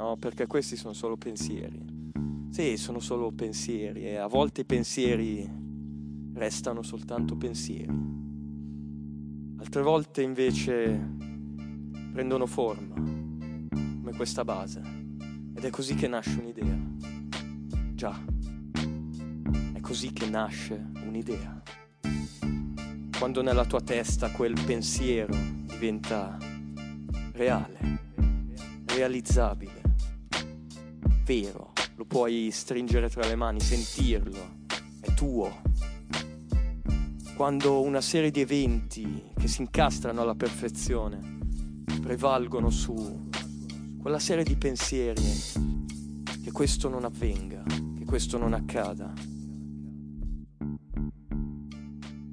no? Perché questi sono solo pensieri. Sì, sono solo pensieri e a volte i pensieri restano soltanto pensieri. Altre volte invece prendono forma, come questa base. Ed è così che nasce un'idea. Già, è così che nasce un'idea. Quando nella tua testa quel pensiero diventa reale, realizzabile, vero, lo puoi stringere tra le mani, sentirlo, è tuo. Quando una serie di eventi che si incastrano alla perfezione prevalgono su quella serie di pensieri che questo non avvenga, che questo non accada.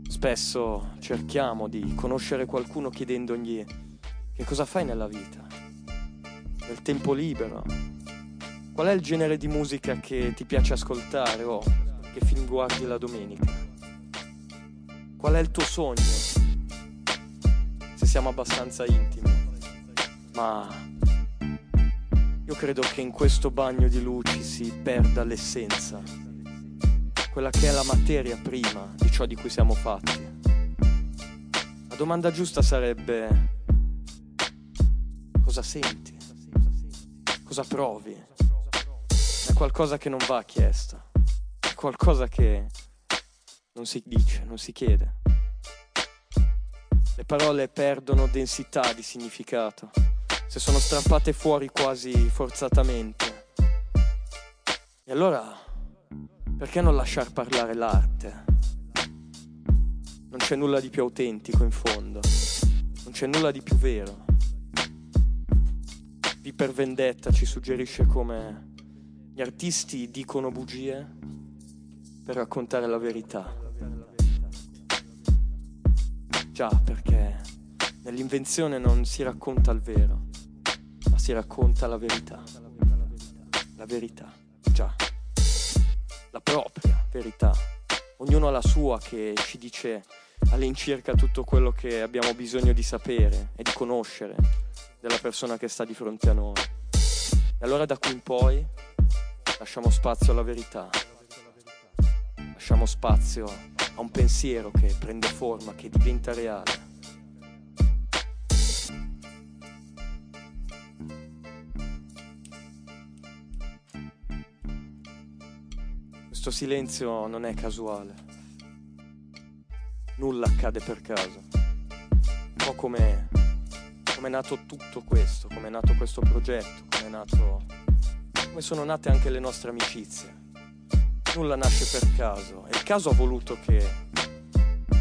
Spesso cerchiamo di conoscere qualcuno chiedendogli che cosa fai nella vita, nel tempo libero, qual è il genere di musica che ti piace ascoltare o che film guardi la domenica, qual è il tuo sogno, se siamo abbastanza intimi, ma io credo che in questo bagno di luci si perda l'essenza, quella che è la materia prima di ciò di cui siamo fatti. La domanda giusta sarebbe cosa senti, cosa provi. Qualcosa che non va chiesta, è qualcosa che non si dice, non si chiede. Le parole perdono densità di significato se sono strappate fuori quasi forzatamente. E allora, perché non lasciar parlare l'arte? Non c'è nulla di più autentico in fondo, non c'è nulla di più vero. V per Vendetta ci suggerisce come gli artisti dicono bugie per raccontare la verità. Già, perché nell'invenzione non si racconta il vero, ma si racconta la verità. La verità, già. La propria verità. Ognuno ha la sua che ci dice all'incirca tutto quello che abbiamo bisogno di sapere e di conoscere della persona che sta di fronte a noi. E allora da qui in poi lasciamo spazio alla verità. Lasciamo spazio a un pensiero che prende forma, che diventa reale. Questo silenzio non è casuale. Nulla accade per caso. Un po' come, è nato tutto questo, come è nato questo progetto, come è nato. Come sono nate anche le nostre amicizie. Nulla nasce per caso. E il caso ha voluto che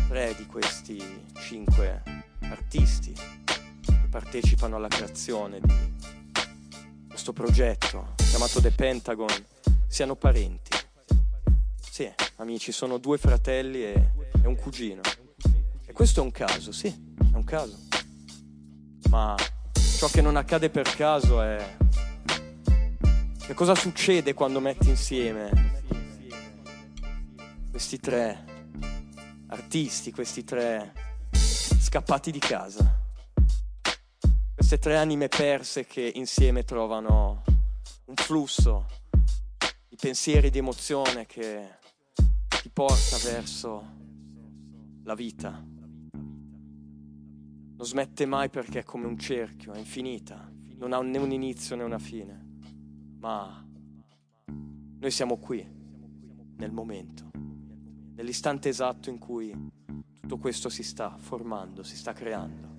tre di questi cinque artisti che partecipano alla creazione di questo progetto chiamato The Pentagon siano parenti. Sì, amici, sono due fratelli e, e un cugino. E questo è un caso, sì, è un caso. Ma ciò che non accade per caso è... Che cosa succede quando metti insieme questi tre artisti, questi tre scappati di casa? Queste tre anime perse che insieme trovano un flusso di pensieri, di emozione che ti porta verso la vita. Non smette mai perché è come un cerchio, è infinita, non ha né un inizio né una fine, ma noi siamo qui, nel momento, nell'istante esatto in cui tutto questo si sta formando, si sta creando.